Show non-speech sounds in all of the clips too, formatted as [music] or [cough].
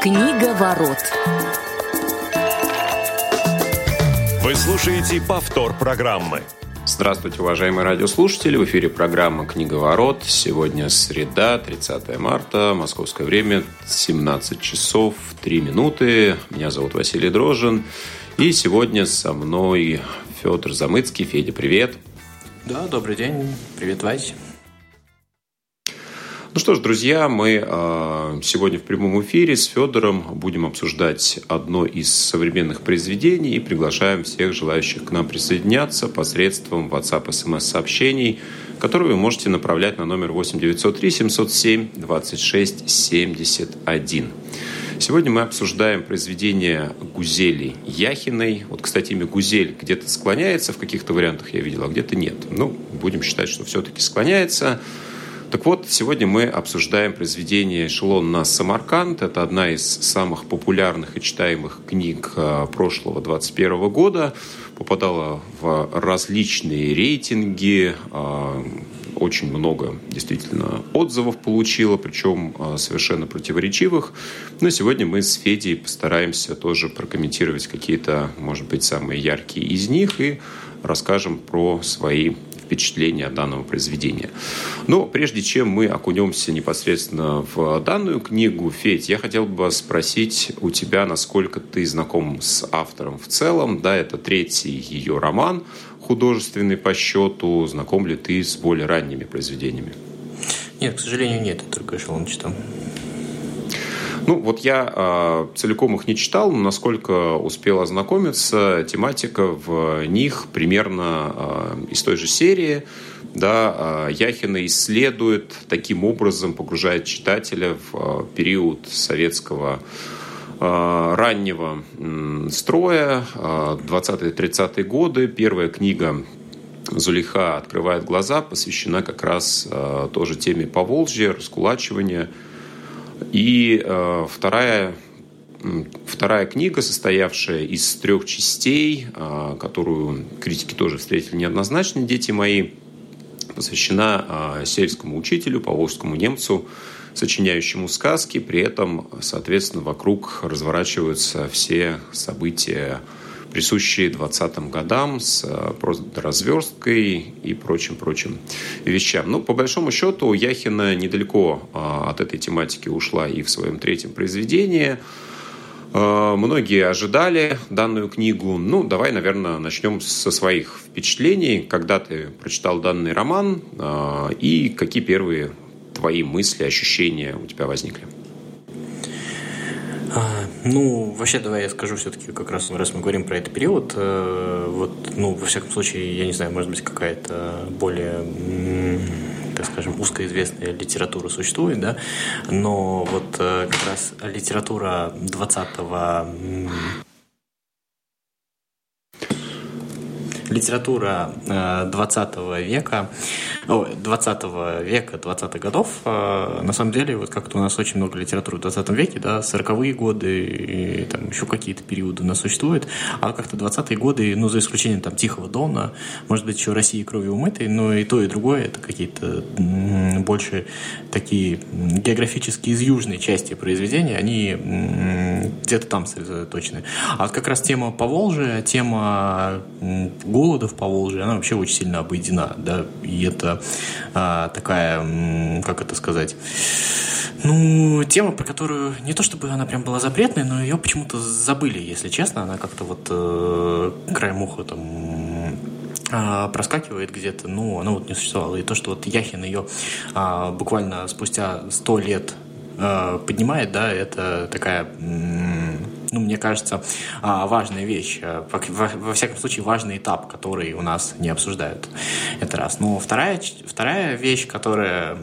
Книга ворот. Вы слушаете повтор программы. Здравствуйте, уважаемые радиослушатели. В эфире программа «Книга ворот». Сегодня среда, 30 марта, московское время, 17 часов 3 минуты. Меня зовут Василий Дрожин. И сегодня со мной Федор Замыцкий. Федя, привет. Да, добрый день. Привет, Вась. Ну что ж, друзья, мы э, сегодня в прямом эфире с Федором будем обсуждать одно из современных произведений и приглашаем всех желающих к нам присоединяться посредством WhatsApp SMS сообщений, которые вы можете направлять на номер 8 903 707 26 71. Сегодня мы обсуждаем произведение Гузели Яхиной. Вот, кстати, имя Гузель где-то склоняется в каких-то вариантах, я видел, а где-то нет. Ну, будем считать, что все-таки склоняется. Так вот, сегодня мы обсуждаем произведение «Эшелон на Самарканд». Это одна из самых популярных и читаемых книг э, прошлого 21 года. Попадала в различные рейтинги, э, очень много действительно отзывов получила, причем э, совершенно противоречивых. Но сегодня мы с Федей постараемся тоже прокомментировать какие-то, может быть, самые яркие из них и расскажем про свои впечатления от данного произведения. Но прежде чем мы окунемся непосредственно в данную книгу, Федь, я хотел бы спросить у тебя, насколько ты знаком с автором в целом. Да, это третий ее роман художественный по счету. Знаком ли ты с более ранними произведениями? Нет, к сожалению, нет. Я только эшелон читал. Ну, вот я э, целиком их не читал, но насколько успел ознакомиться, тематика в них примерно э, из той же серии. Да, э, Яхина исследует таким образом, погружает читателя в период советского раннего строя, 20-30-е годы. Первая книга Зулиха открывает глаза, посвящена как раз тоже теме Поволжья, раскулачивания – и э, вторая, вторая книга, состоявшая из трех частей, э, которую критики тоже встретили неоднозначно, «Дети мои», посвящена э, сельскому учителю, поволжскому немцу, сочиняющему сказки. При этом, соответственно, вокруг разворачиваются все события присущие 20-м годам с э, разверсткой и прочим-прочим вещам. Ну, по большому счету, Яхина недалеко а, от этой тематики ушла и в своем третьем произведении. Э, многие ожидали данную книгу. Ну, давай, наверное, начнем со своих впечатлений, когда ты прочитал данный роман э, и какие первые твои мысли, ощущения у тебя возникли. А, ну, вообще, давай я скажу все-таки, как раз, раз мы говорим про этот период, э, вот, ну, во всяком случае, я не знаю, может быть, какая-то более, так скажем, узкоизвестная литература существует, да, но вот э, как раз литература 20 литература 20 э, века, 20 века, 20-х годов, э, на самом деле, вот как-то у нас очень много литературы в 20 веке, да, 40-е годы, и там еще какие-то периоды у нас существуют, а как-то 20-е годы, ну, за исключением там Тихого Дона, может быть, еще России кровью умытой, но и то, и другое, это какие-то больше такие географически из южной части произведения, они где-то там сосредоточены. А вот как раз тема Поволжья, тема голода в Поволжье, она вообще очень сильно обойдена, да, и это а, такая, как это сказать, ну, тема, про которую не то чтобы она прям была запретной, но ее почему-то забыли, если честно, она как-то вот э, краем уха там а, проскакивает где-то, ну, она вот не существовала. И то, что вот Яхин ее а, буквально спустя сто лет а, поднимает, да, это такая ну, мне кажется, а, важная вещь. Э, во, всяком случае, важный этап, который у нас не обсуждают. Это раз. Но вторая, вторая вещь, которая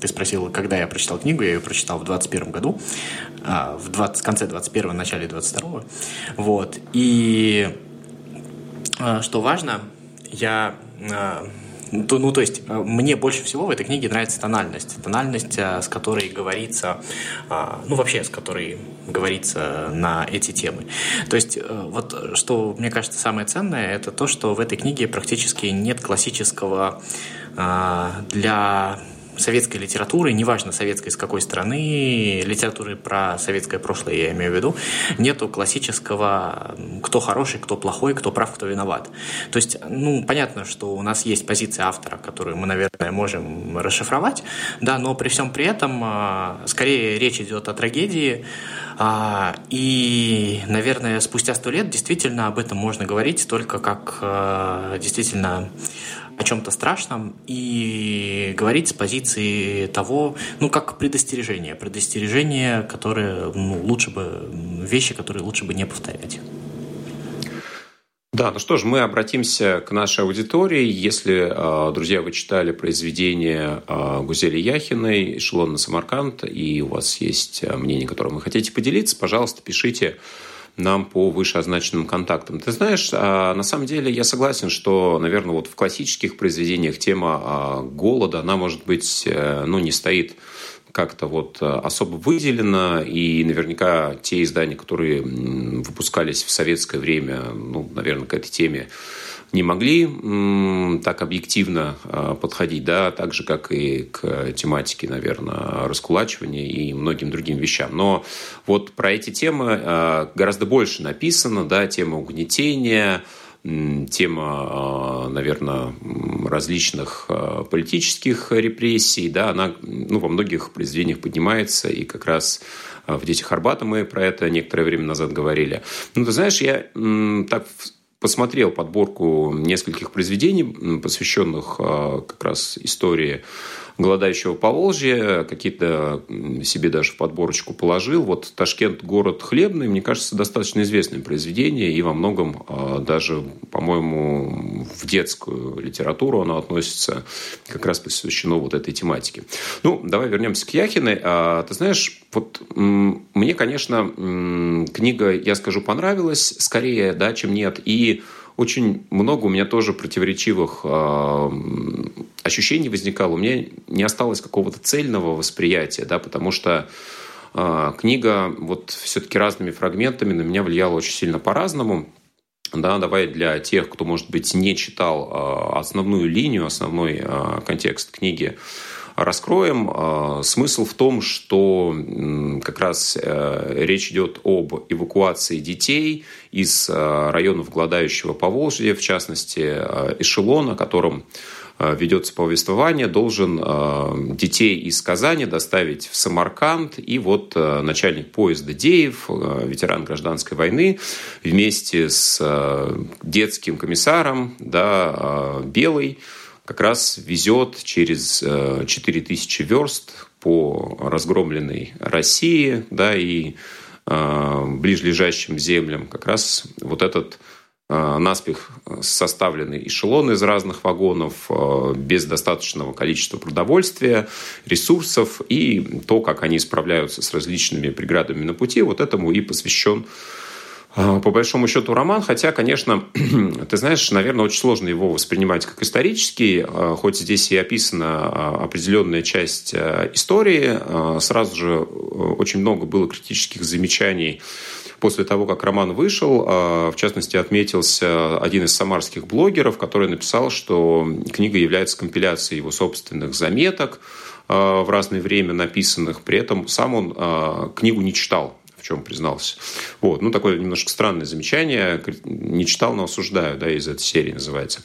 ты спросил, когда я прочитал книгу, я ее прочитал в 21 году, а, в 20, конце 21 начале 22 Вот. И а, что важно, я то, ну, то есть, э, мне больше всего в этой книге нравится тональность. Тональность, э, с которой говорится, а, ну, вообще, с которой говорится на эти темы. То есть, э, вот что мне кажется самое ценное, это то, что в этой книге практически нет классического для советской литературы, неважно советской с какой страны, литературы про советское прошлое я имею в виду, нету классического кто хороший, кто плохой, кто прав, кто виноват. То есть, ну, понятно, что у нас есть позиция автора, которую мы, наверное, можем расшифровать, да, но при всем при этом скорее речь идет о трагедии, а, и, наверное, спустя сто лет действительно об этом можно говорить только как а, действительно о чем-то страшном и говорить с позиции того, ну, как предостережение. Предостережение, которое, ну, лучше бы, вещи, которые лучше бы не повторять. Да, ну что ж, мы обратимся к нашей аудитории. Если, а, друзья, вы читали произведение а, Гузели Яхиной «Эшелон на Самарканд», и у вас есть а, мнение, которым вы хотите поделиться, пожалуйста, пишите нам по вышеозначенным контактам. Ты знаешь, на самом деле я согласен, что, наверное, вот в классических произведениях тема голода, она, может быть, э, ну, не стоит как-то вот э, особо выделено, и наверняка те издания, которые выпускались в советское время, ну, наверное, к этой теме не могли так объективно э, подходить, да, так же, как и к тематике, наверное, раскулачивания и многим другим вещам. Но вот про эти темы э, гораздо больше написано, да, тема угнетения, тема, а, наверное, различных а, политических репрессий, да, она ну, во многих произведениях поднимается, и как раз а, в «Детях Арбата» мы про это некоторое время назад говорили. Ну, ты знаешь, я так посмотрел подборку нескольких произведений, посвященных как раз истории голодающего Поволжья, какие-то себе даже в подборочку положил. Вот «Ташкент. Город хлебный», мне кажется, достаточно известное произведение, и во многом а, даже, по-моему, в детскую литературу оно относится, как раз посвящено вот этой тематике. Ну, давай вернемся к Яхиной. А, ты знаешь, вот мне, конечно, книга, я скажу, понравилась скорее, да, чем нет, и очень много у меня тоже противоречивых э, ощущений возникало. У меня не осталось какого-то цельного восприятия, да, потому что э, книга вот все-таки разными фрагментами на меня влияла очень сильно по-разному. Да, давай для тех, кто, может быть, не читал э, основную линию, основной э, контекст книги, раскроем. А, смысл в том, что как раз э, речь идет об эвакуации детей из э, районов голодающего Поволжья, в частности, э, эшелон, о котором ведется повествование, должен детей из Казани доставить в Самарканд. И вот начальник поезда Деев, ветеран гражданской войны, вместе с детским комиссаром да, Белый, как раз везет через 4000 э, верст по разгромленной России, да, и э, ближлежащим землям. Как раз вот этот э, наспех составленный эшелон из разных вагонов, без достаточного количества продовольствия, ресурсов, и то, как они справляются с различными преградами на пути, вот этому и посвящен по большому счету роман, хотя, конечно, [clears throat] ты знаешь, наверное, очень сложно его воспринимать как исторический, а, хоть здесь и описана а, определенная часть истории, сразу же э, очень много было критических замечаний после того, как роман вышел. В частности, отметился один из самарских блогеров, который написал, что книга является компиляцией его собственных заметок в разное время написанных. При этом сам он книгу не читал в чем признался. Вот. Ну, такое немножко странное замечание. Не читал, но осуждаю, да, из этой серии называется.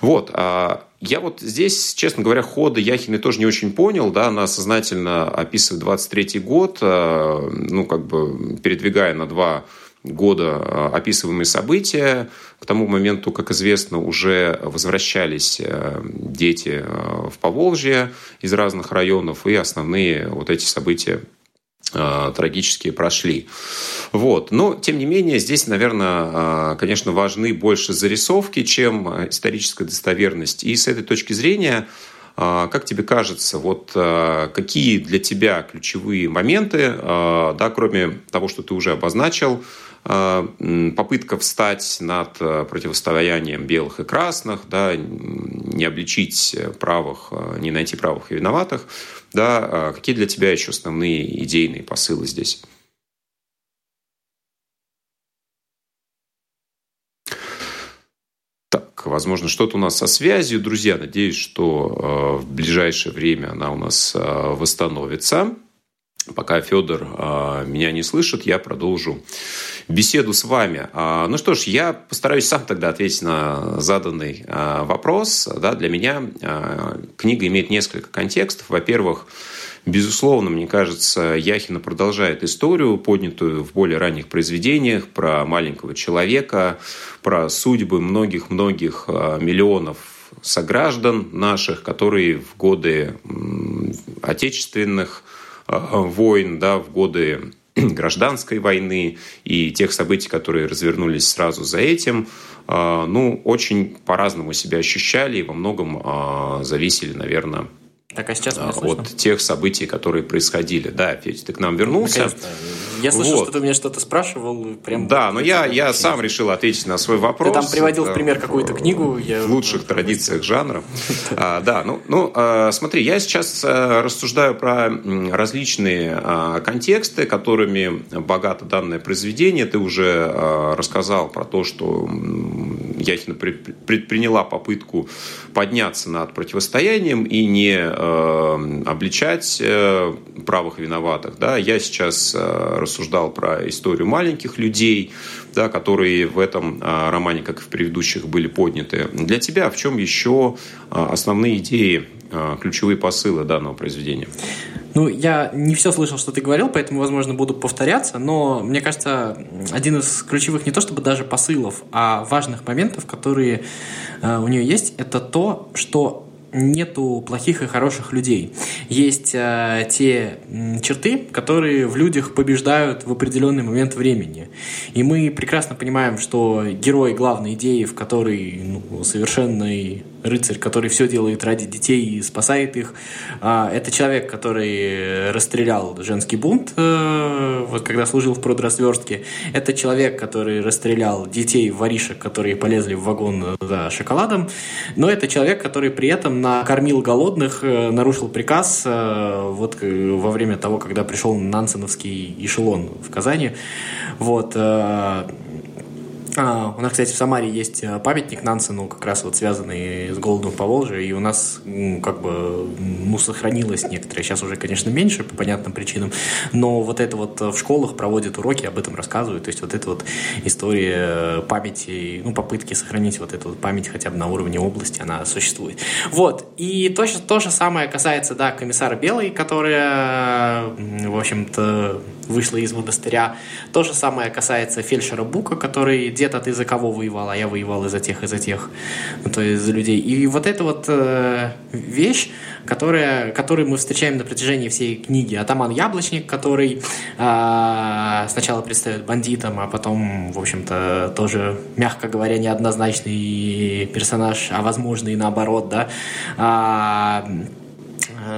Вот. А я вот здесь, честно говоря, хода Яхины тоже не очень понял, да, она сознательно описывает 23-й год, а, ну, как бы передвигая на два года а, описываемые события. К тому моменту, как известно, уже возвращались э, дети э, в Поволжье из разных районов, и основные вот эти события Э, трагические прошли. Вот. Но, тем не менее, здесь, наверное, э, конечно, важны больше зарисовки, чем историческая достоверность. И с этой точки зрения, э, как тебе кажется, вот какие для тебя ключевые моменты, да, кроме того, что ты уже обозначил, попытка встать над противостоянием белых и красных, да, не обличить правых, не найти правых и виноватых – да, а какие для тебя еще основные идейные посылы здесь? Так, Возможно, что-то у нас со связью. Друзья, надеюсь, что в ближайшее время она у нас восстановится. Пока Федор меня не слышит, я продолжу беседу с вами. Ну что ж, я постараюсь сам тогда ответить на заданный вопрос. Да, для меня книга имеет несколько контекстов. Во-первых, Безусловно, мне кажется, Яхина продолжает историю, поднятую в более ранних произведениях, про маленького человека, про судьбы многих-многих а, миллионов сограждан наших, которые в годы отечественных а, войн, да, в годы [clears throat] гражданской войны и тех событий, которые развернулись сразу за этим, а, ну, очень по-разному себя ощущали и во многом зависели, наверное, так, а сейчас меня от тех событий, которые происходили. Да, Федь, ты к нам вернулся. Я слышал, вот. что ты меня что-то спрашивал. Прям да, но я, я сам решил ответить на свой вопрос. Ты там приводил в пример какую-то книгу. Я... В лучших традициях жанра. а, да, ну, ну а, смотри, я сейчас а, рассуждаю про различные а, контексты, которыми богато данное произведение. Ты уже а, рассказал про то, что Яхина предприняла попытку подняться над противостоянием и не э, обличать э, правых виноватых. Да? Я сейчас э, рассуждал про историю маленьких людей, да, которые в этом э, романе, как и в предыдущих, были подняты. Для тебя в чем еще э, основные идеи, э, ключевые посылы данного произведения? Ну, я не все слышал, что ты говорил, поэтому, возможно, буду повторяться, но мне кажется, один из ключевых не то чтобы даже посылов, а важных моментов, которые э, у нее есть, это то, что нету плохих и хороших людей. Есть э, те черты, которые в людях побеждают в определенный момент времени. И мы прекрасно понимаем, что герой главной идеи, в которой ну, совершенный рыцарь, который все делает ради детей и спасает их. А, это человек, который расстрелял женский бунт, э, вот когда служил в продразверстке. Это человек, который расстрелял детей воришек, которые полезли в вагон за шоколадом. Но это человек, который при этом накормил голодных, э, нарушил приказ э, вот во время того, когда пришел Нансеновский эшелон в Казани. Вот. А, у нас, кстати, в Самаре есть э, памятник Нансену, как раз вот связанный с голодом по Волжье, и у нас как бы ну, сохранилось некоторые, сейчас уже, конечно, меньше по понятным причинам, но вот это вот в школах проводят уроки, об этом рассказывают, то есть вот эта вот история памяти, ну, попытки сохранить вот эту вот память хотя бы на уровне области, она существует. Вот, и то, то же самое касается, да, комиссара Белой, которая, в общем-то, вышла из монастыря. То же самое касается фельдшера Бука, который где-то ты за кого воевал, а я воевал из-за тех, из-за тех, ну, то есть за людей. И вот эта вот э, вещь, которая, которую мы встречаем на протяжении всей книги. Атаман Яблочник, который э, сначала предстает бандитом, а потом, в общем-то, тоже, мягко говоря, неоднозначный персонаж, а возможно и наоборот, да. А, Э,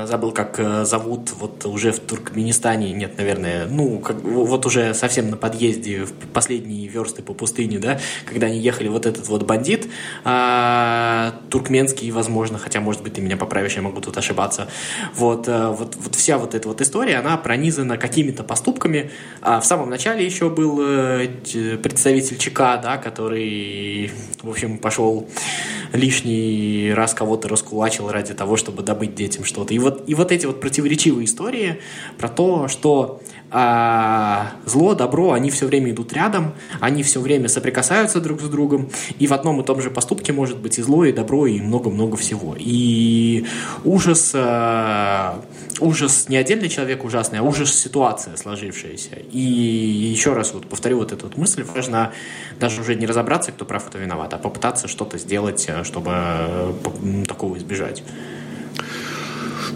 забыл, как э, зовут, вот уже в Туркменистане, нет, наверное, ну, как, вот уже совсем на подъезде, в последние версты по пустыне, да, когда они ехали, вот этот вот бандит, а, туркменский, возможно, хотя, может быть, ты меня поправишь, я могу тут ошибаться, вот, а, вот, вот вся вот эта вот история, она пронизана какими-то поступками, а в самом начале еще был представитель ЧК, да, который, в общем, пошел лишний раз кого-то раскулачил ради того, чтобы добыть детям что-то. И вот, и вот эти вот противоречивые истории про то, что а зло, добро, они все время идут рядом, они все время соприкасаются друг с другом, и в одном и том же поступке может быть и зло, и добро, и много-много всего. И ужас, а, ужас не отдельный человек ужасный, а ужас ситуация сложившаяся. И еще раз вот повторю вот эту вот мысль, важно даже уже не разобраться, кто прав, кто виноват, а попытаться что-то сделать, чтобы такого избежать.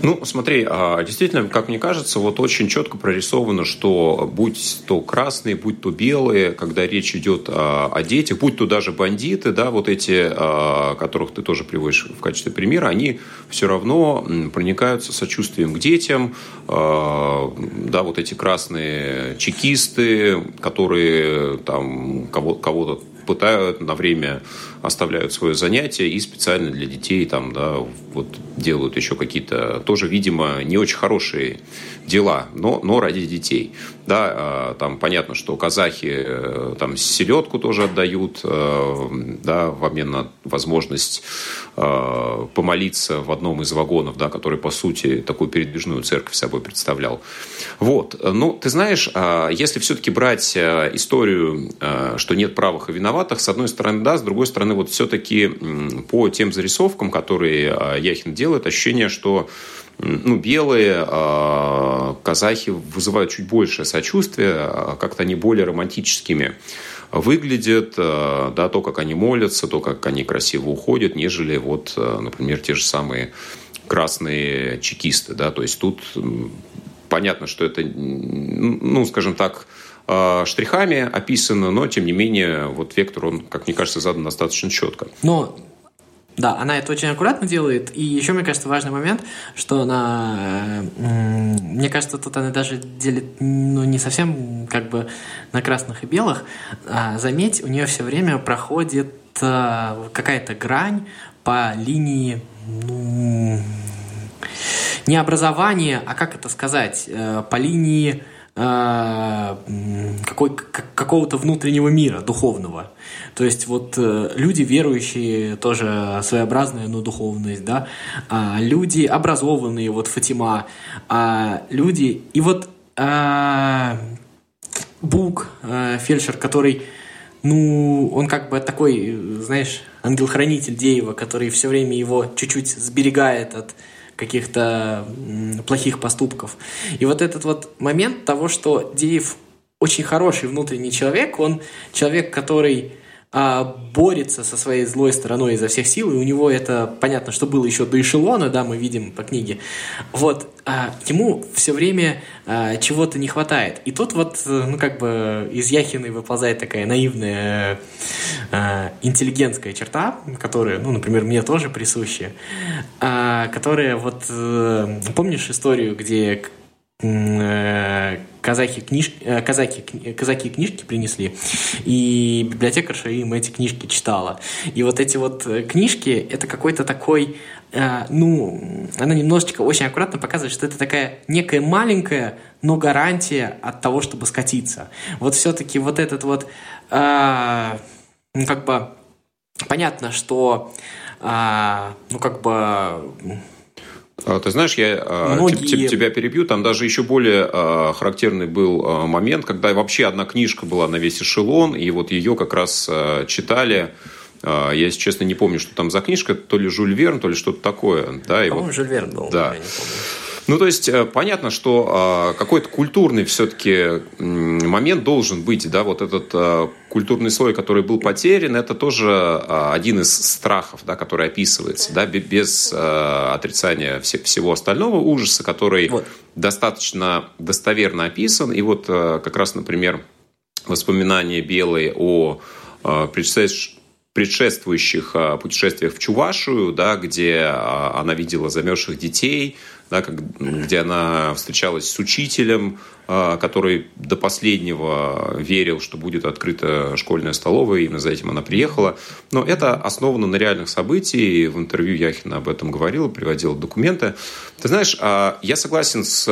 Ну, смотри, а, действительно, как мне кажется, вот очень четко прорисовано, что будь то красные, будь то белые, когда речь идет о детях, будь то даже бандиты, да, вот эти, а, которых ты тоже приводишь в качестве примера, они все равно проникаются сочувствием к детям, а, да, вот эти красные чекисты, которые там кого-то пытают на время оставляют свое занятие и специально для детей там, да, вот делают еще какие-то тоже, видимо, не очень хорошие дела, но, но ради детей. Да, а, там понятно, что казахи э, там селедку тоже отдают, э, да, в обмен на возможность помолиться в одном из вагонов, да, который, по сути, такую передвижную церковь собой представлял. Вот. Ну, ты знаешь, а, если все-таки брать историю, что нет правых и виноватых, с одной стороны, да, с другой стороны, вот все-таки по тем зарисовкам, которые Яхин делает, ощущение, что ну, белые э, казахи вызывают чуть большее сочувствие, как-то они более романтическими выглядят, э, да, то, как они молятся, то, как они красиво уходят, нежели вот, э, например, те же самые красные чекисты, да, то есть тут понятно, что это, ну, скажем так, э, штрихами описано, но, тем не менее, вот вектор, он, как мне кажется, задан достаточно четко. Но да, она это очень аккуратно делает. И еще, мне кажется, важный момент, что она, э, мне кажется, тут она даже делит, ну, не совсем как бы на красных и белых. А, заметь, у нее все время проходит э, какая-то грань по линии, ну, не образования, а как это сказать, э, по линии а, какой, какого-то внутреннего мира духовного. То есть вот э, люди верующие, тоже своеобразная, но духовность, да, а люди образованные, вот Фатима, а люди, и вот а, Бук, а, фельдшер, который, ну, он как бы такой, знаешь, ангел-хранитель Деева, который все время его чуть-чуть сберегает от каких-то плохих поступков. И вот этот вот момент того, что Деев очень хороший внутренний человек, он человек, который борется со своей злой стороной изо всех сил, и у него это, понятно, что было еще до эшелона, да, мы видим по книге, вот, а, ему все время а, чего-то не хватает. И тут вот, ну, как бы из Яхины выползает такая наивная а, интеллигентская черта, которая, ну, например, мне тоже присуща, а, которая вот, а, помнишь историю, где Э, казахи, книж... Э, казаки, казаки книжки принесли, и библиотекарша им эти книжки читала. И вот эти вот э, книжки, это какой-то такой, ну, она немножечко очень аккуратно показывает, что это такая некая маленькая, но гарантия от того, чтобы скатиться. Вот все-таки вот этот вот, ну, как бы, понятно, что, ну, как бы ты знаешь, я а, Многие... тебя перебью. Там даже еще более а, характерный был момент, когда вообще одна книжка была на весь эшелон, и вот ее как раз читали. Я, если честно, не помню, что там за книжка, то ли Жюль Верн, то ли что-то такое. Да, По-моему, вот... Жюль Верн был, да. я не помню. Ну, то есть, э, понятно, что э, какой-то культурный все-таки момент должен быть, да, вот этот э, культурный слой, который был потерян, это тоже один из страхов, да, который описывается, да, без отрицания всего остального ужаса, который вот. достаточно достоверно описан. И вот как раз, например, воспоминания Белой о предшествующих путешествиях в Чувашию, да, где она видела замерзших детей, да, как, где она встречалась с учителем, а, который до последнего верил, что будет открыта школьная столовая, именно за этим она приехала. Но это основано на реальных событиях, в интервью Яхина об этом говорила, приводила документы. Ты знаешь, а, я согласен с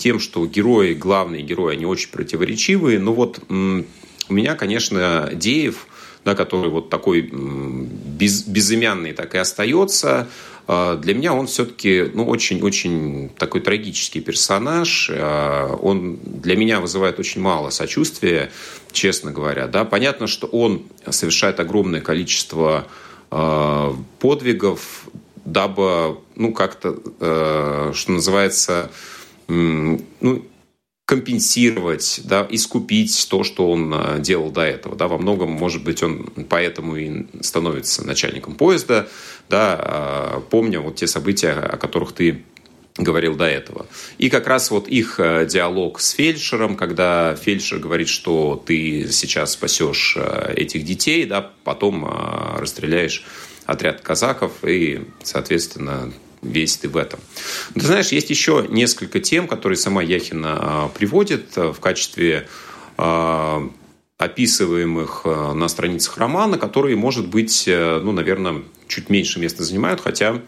тем, что герои, главные герои, они очень противоречивые, но вот у меня, конечно, Деев, да, который вот такой без, безымянный так и остается, а, для меня он все-таки ну, очень-очень такой трагический персонаж. А, он для меня вызывает очень мало сочувствия, честно говоря. Да? Понятно, что он совершает огромное количество а, подвигов, дабы, ну, как-то, что называется, ну, компенсировать, да, искупить то, что он делал до этого. Да. Во многом, может быть, он поэтому и становится начальником поезда, да, а, помня вот те события, о которых ты говорил до этого. И как раз вот их э, диалог с фельдшером, когда фельдшер говорит, что ты сейчас спасешь э, этих детей, да, потом э, расстреляешь отряд казаков и, соответственно, весь ты в этом. Ты знаешь, есть еще несколько тем, которые сама Яхина приводит в качестве описываемых на страницах романа, которые, может быть, ну, наверное, чуть меньше места занимают, хотя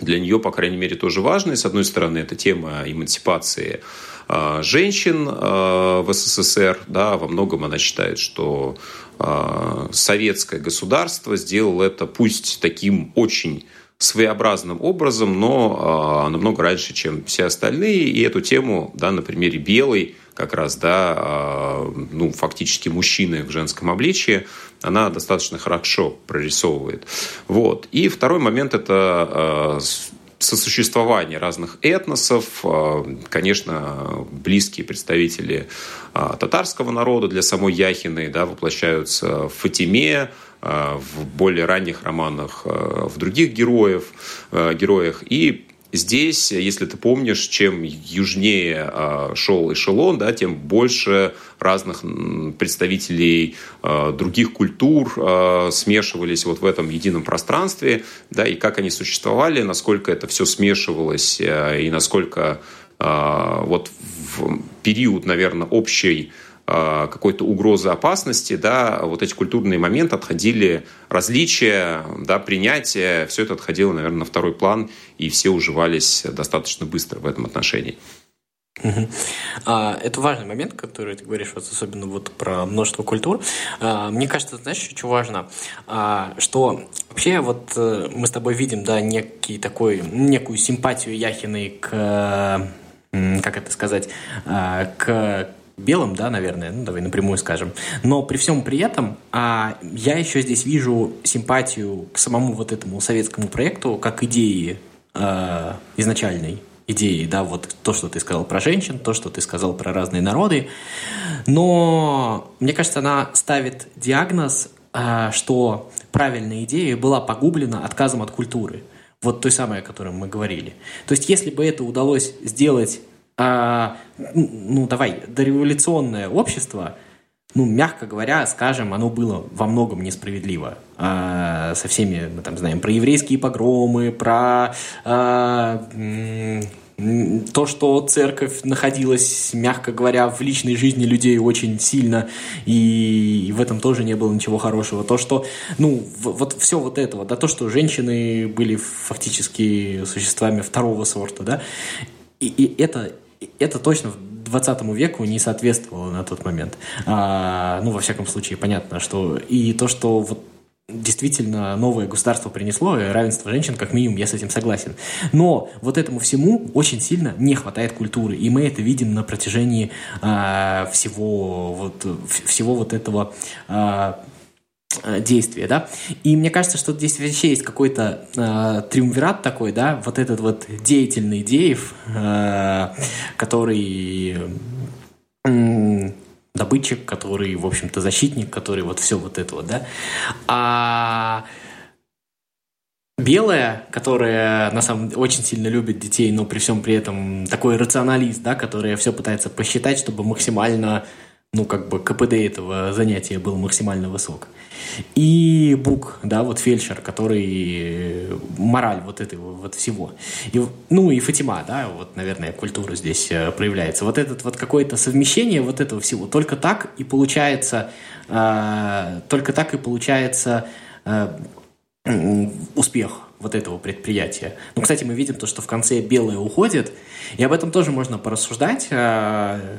для нее, по крайней мере, тоже важно. И, с одной стороны, это тема эмансипации женщин в СССР. Да, во многом она считает, что советское государство сделало это пусть таким очень своеобразным образом, но э, намного раньше, чем все остальные. И эту тему, да, на примере белой, как раз, да, э, ну, фактически мужчины в женском обличии, она достаточно хорошо прорисовывает. Вот. И второй момент – это э, сосуществование разных этносов, конечно, близкие представители татарского народа для самой Яхиной да, воплощаются в Фатиме, Э, в более ранних романах э, в других героев, э, героях. И Здесь, если ты помнишь, чем южнее шел эшелон, да, тем больше разных представителей других культур смешивались вот в этом едином пространстве, да, и как они существовали, насколько это все смешивалось и насколько вот в период, наверное, общей Э, какой-то угрозы опасности, да, вот эти культурные моменты отходили, различия, да, принятие, все это отходило, наверное, на второй план, и все уживались достаточно быстро в этом отношении. А, это важный момент, который ты говоришь, вот особенно вот про множество культур. А, мне кажется, знаешь, что важно, а, что вообще вот э, мы с тобой видим, да, некий такой, некую симпатию Яхиной к, как это сказать, к белым, да, наверное, ну давай напрямую скажем. Но при всем при этом а, я еще здесь вижу симпатию к самому вот этому советскому проекту как идеи а, изначальной идеи, да, вот то, что ты сказал про женщин, то, что ты сказал про разные народы. Но мне кажется, она ставит диагноз, а, что правильная идея была погублена отказом от культуры. Вот той самой, о которой мы говорили. То есть, если бы это удалось сделать а, ну, давай, дореволюционное общество, ну, мягко говоря, скажем, оно было во многом несправедливо. А, со всеми, мы там знаем, про еврейские погромы, про а, то, что церковь находилась, мягко говоря, в личной жизни людей очень сильно, и в этом тоже не было ничего хорошего. То, что, ну, вот все вот этого, да, то, что женщины были фактически существами второго сорта, да, и, и это это точно 20 веку не соответствовало на тот момент. А, ну, во всяком случае, понятно, что и то, что вот действительно новое государство принесло, равенство женщин, как минимум, я с этим согласен. Но вот этому всему очень сильно не хватает культуры, и мы это видим на протяжении а, всего, вот, всего вот этого а, действия, да. И мне кажется, что здесь вообще есть какой-то э, триумвират такой, да, вот этот вот деятельный Деев, э, который э, добытчик, который, в общем-то, защитник, который вот все вот это вот, да. А белая, которая на самом деле очень сильно любит детей, но при всем при этом такой рационалист, да, которая все пытается посчитать, чтобы максимально, ну, как бы КПД этого занятия был максимально высок. И Бук, да, вот фельдшер, который мораль вот этого вот всего. И, ну и Фатима, да, вот, наверное, культура здесь э, проявляется. Вот этот вот какое-то совмещение вот этого всего. Только так и получается, э, только так и получается э, успех вот этого предприятия. Ну, кстати, мы видим то, что в конце белое уходит, и об этом тоже можно порассуждать. Э,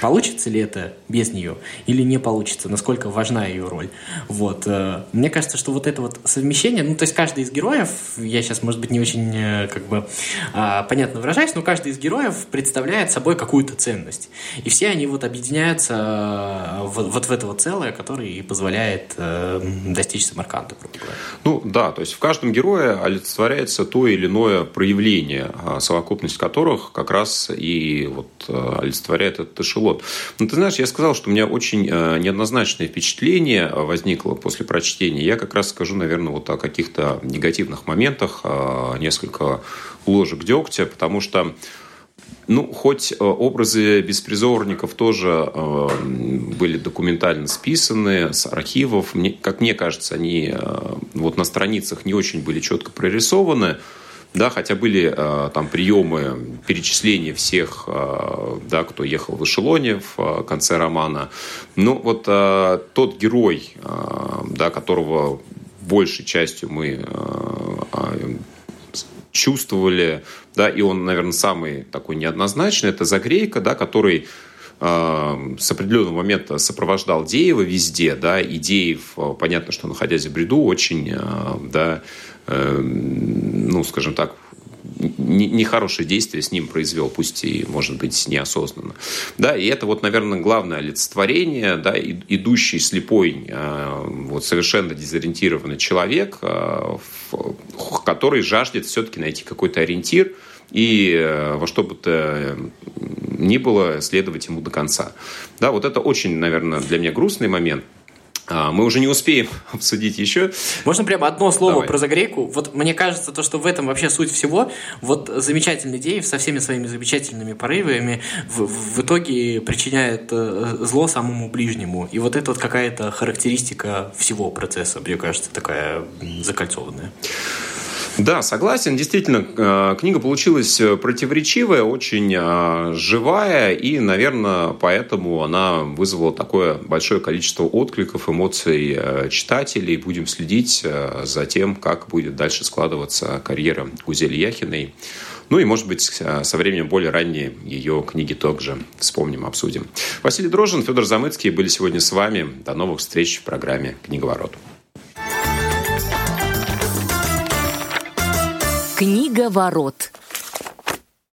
Получится ли это без нее или не получится, насколько важна ее роль. Вот. Э, мне кажется, что вот это вот совмещение, ну, то есть каждый из героев, я сейчас, может быть, не очень э, как бы а, понятно выражаюсь, но каждый из героев представляет собой какую-то ценность. И все они вот объединяются э, вот, вот в это вот целое, которое и позволяет достичь Самарканда, грубо говоря. Ну, да, то есть в каждом герое олицетворяется то или иное проявление, а, совокупность которых как раз и вот олицетворяет этот эшелон вот. Но ты знаешь, я сказал, что у меня очень э, неоднозначное впечатление возникло после прочтения. Я как раз скажу, наверное, вот о каких-то негативных моментах, э, несколько ложек дегтя, потому что ну, хоть э, образы беспризорников тоже были документально списаны с архивов, как мне кажется, они вот на страницах не очень были четко прорисованы, да, хотя были э, там приемы перечисления всех, э, да, кто ехал в эшелоне в э, конце романа. Ну, вот тот герой, да, которого большей частью мы э, чувствовали, да, и он, наверное, самый такой неоднозначный, это Загрейка, да, который с определенного момента сопровождал Деева везде, да, и Деев, понятно, что находясь в бреду, очень, да, ну, скажем так, нехорошее действие с ним произвел, пусть и, может быть, неосознанно. Да, и это вот, наверное, главное олицетворение, да, идущий слепой, а, вот совершенно дезориентированный человек, а, который жаждет все-таки найти какой-то ориентир и э, во что бы то ни было следовать ему до конца. Да, вот это очень, наверное, для меня грустный момент – а, мы уже не успеем [laughs] обсудить еще. Можно прямо одно слово Давай. про загрейку? Вот мне кажется, то, что в этом вообще суть всего. Вот замечательный Деев со всеми своими замечательными порывами в, в итоге причиняет э, зло самому ближнему. И вот это вот какая-то характеристика всего процесса, мне кажется, такая закольцованная. Да, согласен. Действительно, э, книга получилась э, противоречивая, очень э, живая, и, наверное, поэтому она вызвала такое большое количество откликов, эмоций читателей. Будем следить за тем, как будет дальше складываться карьера Гузели Яхиной. Ну и, может быть, со временем более ранние ее книги также вспомним, обсудим. Василий Дрожин, Федор Замыцкий были сегодня с вами. До новых встреч в программе «Книговорот». Книга ворот.